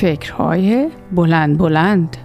فکرهای بلند بلند.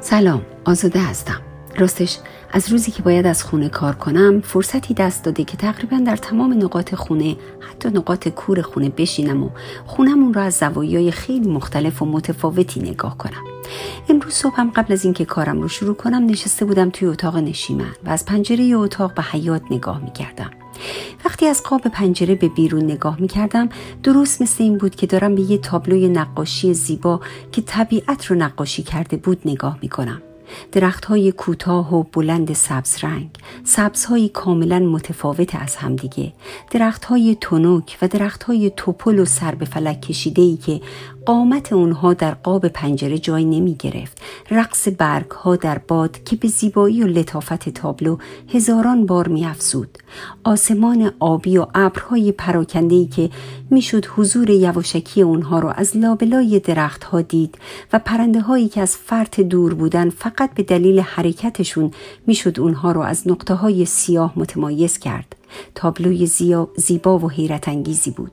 سلام آزاده هستم. راستش از روزی که باید از خونه کار کنم فرصتی دست داده که تقریبا در تمام نقاط خونه حتی نقاط کور خونه بشینم و خونمون را از زوایای خیلی مختلف و متفاوتی نگاه کنم امروز صبحم قبل از اینکه کارم رو شروع کنم نشسته بودم توی اتاق نشیمن و از پنجره اتاق به حیات نگاه می کردم. وقتی از قاب پنجره به بیرون نگاه می کردم درست مثل این بود که دارم به یه تابلوی نقاشی زیبا که طبیعت رو نقاشی کرده بود نگاه می کنم. درخت های کوتاه و بلند سبز رنگ. سبز های کاملا متفاوت از همدیگه درخت های تنوک و درخت های توپل و سر به فلک کشیده ای که قامت اونها در قاب پنجره جای نمی گرفت. رقص برگ ها در باد که به زیبایی و لطافت تابلو هزاران بار می افزود. آسمان آبی و ابرهای پراکنده ای که می‌شد حضور یواشکی اونها را از لابلای درخت ها دید و پرنده هایی که از فرط دور بودن فقط به دلیل حرکتشون می‌شد اونها را از نقطه های سیاه متمایز کرد. تابلوی زیبا و حیرت انگیزی بود.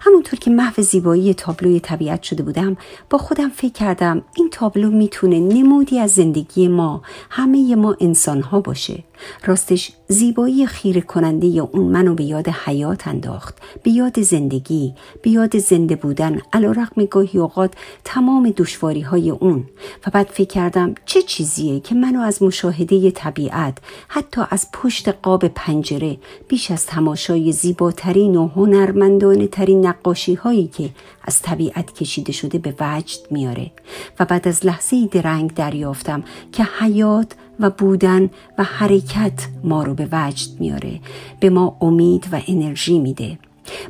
همونطور که محو زیبایی تابلوی طبیعت شده بودم با خودم فکر کردم این تابلو می‌تونه نمودی از زندگی ما همه ما انسان ها باشه. راستش زیبایی خیره کننده اون منو به یاد حیات انداخت به یاد زندگی به یاد زنده بودن علا رقم گاهی اوقات تمام دشواری های اون. و بعد فکر کردم چه چیزیه که منو از مشاهده طبیعت حتی از پشت قاب پنجره بیش از تماشای زیباترین و هنرمندانه ترین نقاشی هایی که از طبیعت کشیده شده به وجد میاره و بعد از لحظه درنگ دریافتم که حیات و بودن و حرکت ما رو به وجد میاره به ما امید و انرژی میده.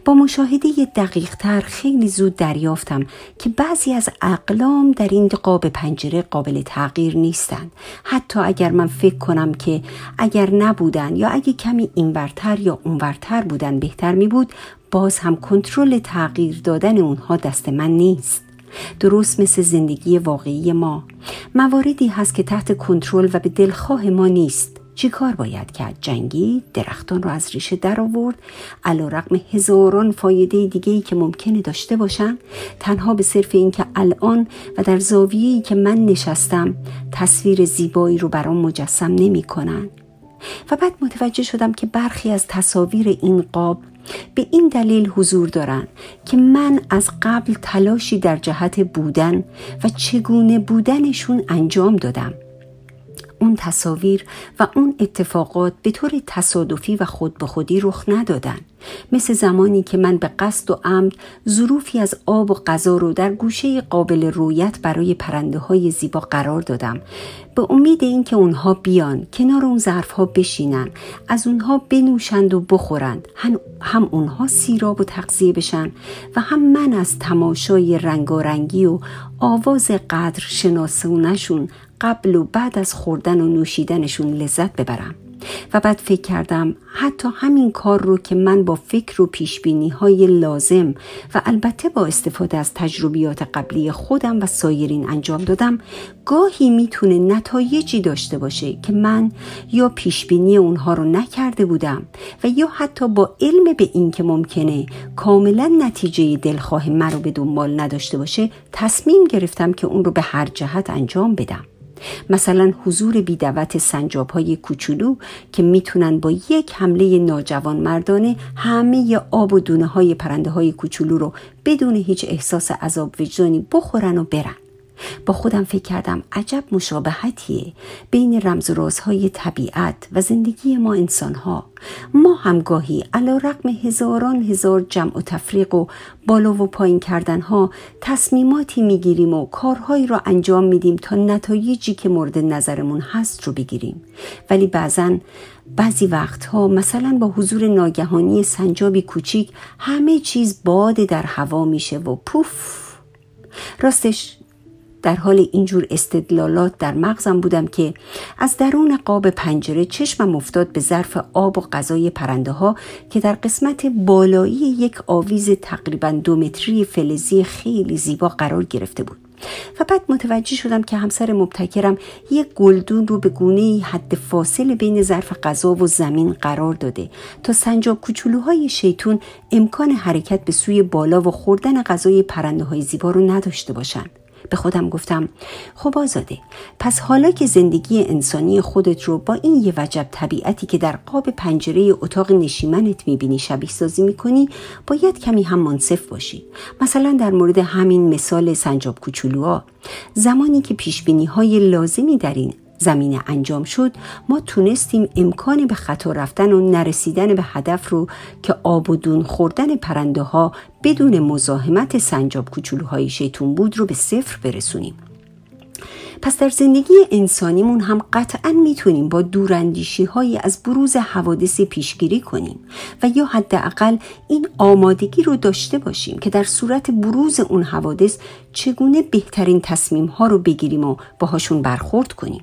با مشاهده دقیق تر خیلی زود دریافتم که بعضی از اقلام در این قاب پنجره قابل تغییر نیستند حتی اگر من فکر کنم که اگر نبودن یا اگه کمی اینورتر یا اونورتر بودن بهتر می بود باز هم کنترل تغییر دادن اونها دست من نیست. درست مثل زندگی واقعی ما. مواردی هست که تحت کنترل و به دلخواه ما نیست. چی کار باید کرد؟ جنگی؟ درختان را از ریشه در آورد؟ علا رقم هزاران فایده دیگه ای که ممکنه داشته باشن تنها به صرف اینکه الان و در زاویه‌ای که من نشستم تصویر زیبایی رو برام مجسم نمی کنن. و بعد متوجه شدم که برخی از تصاویر این قاب به این دلیل حضور دارند که من از قبل تلاشی در جهت بودن و چگونه بودنشون انجام دادم. اون تصاویر و اون اتفاقات به طور تصادفی و خود به خودی رخ ندادن. مثل زمانی که من به قصد و عمد ظروفی از آب و غذا رو در گوشه قابل رویت برای پرنده های زیبا قرار دادم. به امید اینکه اونها بیان کنار اون ظرف ها بشینن از اونها بنوشند و بخورند. هم, اونها سیراب و تغذیه بشن و هم من از تماشای رنگارنگی و آواز قدر شناسونشون قبل و بعد از خوردن و نوشیدنشون لذت ببرم. و بعد فکر کردم حتی همین کار رو که من با فکر و پیشبینی های لازم و البته با استفاده از تجربیات قبلی خودم و سایرین انجام دادم گاهی می‌تونه نتایجی داشته باشه که من یا پیشبینی اونها رو نکرده بودم و یا حتی با علم به این که ممکنه کاملا نتیجه دلخواه من رو به دنبال نداشته باشه تصمیم گرفتم که اون رو به هر جهت انجام بدم. مثلا حضور بیدوت سنجاب های کوچولو که می‌تونن با یک حمله ناجوان مردانه همه آب و دونه های پرنده های کوچولو رو بدون هیچ احساس عذاب وجدانی بخورن و برن. با خودم فکر کردم عجب مشابهتیه بین رمز و رازهای طبیعت و زندگی ما انسانها. ما هم گاهی علا رقم هزاران هزار جمع و تفریق و بالا و پایین کردنها تصمیماتی می‌گیریم و کارهایی را انجام میدیم تا نتایجی که مورد نظرمون هست رو بگیریم. ولی بعضا بعضی وقتها مثلا با حضور ناگهانی سنجابی کوچیک همه چیز باد در هوا میشه و پوف! راستش در حال اینجور استدلالات در مغزم بودم که از درون قاب پنجره چشمم افتاد به ظرف آب و غذای پرنده ها که در قسمت بالایی یک آویز تقریبا دو متری فلزی خیلی زیبا قرار گرفته بود و بعد متوجه شدم که همسر مبتکرم یک گلدون رو به گونه حد فاصل بین ظرف غذا و زمین قرار داده تا سنجاب کوچولوهای شیطون امکان حرکت به سوی بالا و خوردن غذای پرنده های زیبا رو نداشته باشند. به خودم گفتم خب آزاده پس حالا که زندگی انسانی خودت رو با این یه وجب طبیعتی که در قاب پنجره اتاق نشیمنت می‌بینی شبیه سازی می‌کنی باید کمی هم منصف باشی. مثلا در مورد همین مثال سنجاب کوچولوها زمانی که پیشبینی های لازمی در این زمینه انجام شد ما تونستیم امکان به خطا رفتن و نرسیدن به هدف رو که آب و دون خوردن پرنده ها بدون مزاحمت سنجاب کوچولوهای شیطون بود رو به صفر برسونیم. پس در زندگی انسانیمون هم قطعا می‌تونیم با دوراندیشی های از بروز حوادث پیشگیری کنیم و یا حداقل این آمادگی رو داشته باشیم که در صورت بروز اون حوادث چگونه بهترین تصمیم ها رو بگیریم و باهاشون برخورد کنیم.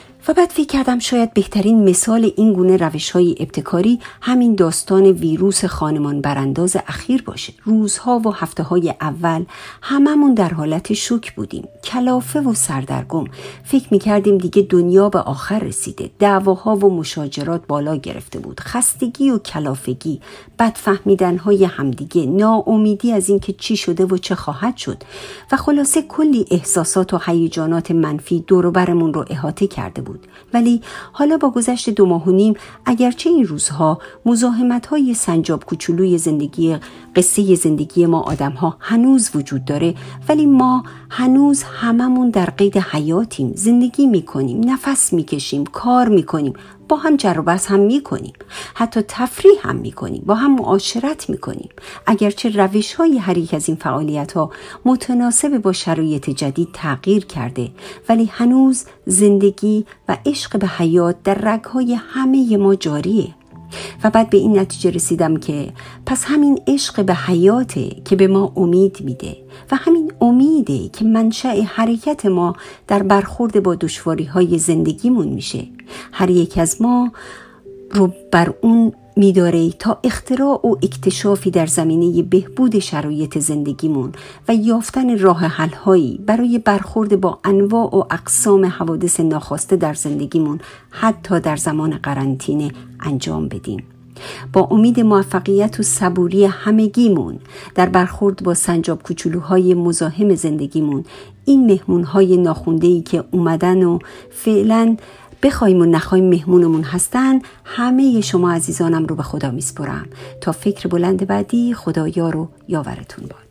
و بعد فکر کردم شاید بهترین مثال این گونه روش های ابتکاری همین داستان ویروس خانمان برانداز اخیر باشه. روزها و هفته های اول هممون در حالت شوک بودیم. کلافه و سردرگم. فکر می‌کردیم دیگه دنیا به آخر رسیده. دعواها و مشاجرات بالا گرفته بود. خستگی و کلافگی بدفهمیدن های همدیگه ناامیدی از اینکه چی شده و چه خواهد شد. و خلاصه کلی احساسات و هیجانات منفی دور برمون رو احاطه کرده بود. ولی حالا با گذشت دو ماه و نیم اگرچه این روزها مزاحمت های سنجاب کوچولوی زندگی قصه زندگی ما آدم ها هنوز وجود داره ولی ما هنوز هممون در قید حیاتیم. زندگی می‌کنیم نفس می‌کشیم کار می‌کنیم. با هم جر هم می‌کنیم. حتی تفریح هم می‌کنیم. با هم معاشرت می‌کنیم. اگرچه روش های هر یک از این فعالیت ها متناسب با شرایط جدید تغییر کرده ولی هنوز زندگی و عشق به حیات در رگهای همه ما جاریه. و بعد به این نتیجه رسیدم که پس همین عشق به حیاته که به ما امید میده و همین امیده که منشأ حرکت ما در برخورد با دشواری های زندگیمون میشه. هر یک از ما رو بر اون میداره تا اختراع و اکتشافی در زمینه بهبود شرایط زندگیمون و یافتن راه حلهایی برای برخورد با انواع و اقسام حوادث ناخواسته در زندگیمون حتی در زمان قرنطینه انجام بدیم. با امید موفقیت و صبوری همگیمون در برخورد با سنجاب کوچولوهای مزاحم زندگیمون این مهمونهای ناخونده که اومدن و فعلا بخوایم و نخوایم مهمونمون هستن همه شما عزیزانم رو به خدا میسپرم. تا فکر بلند بعدی خدایا رو یاورتون باد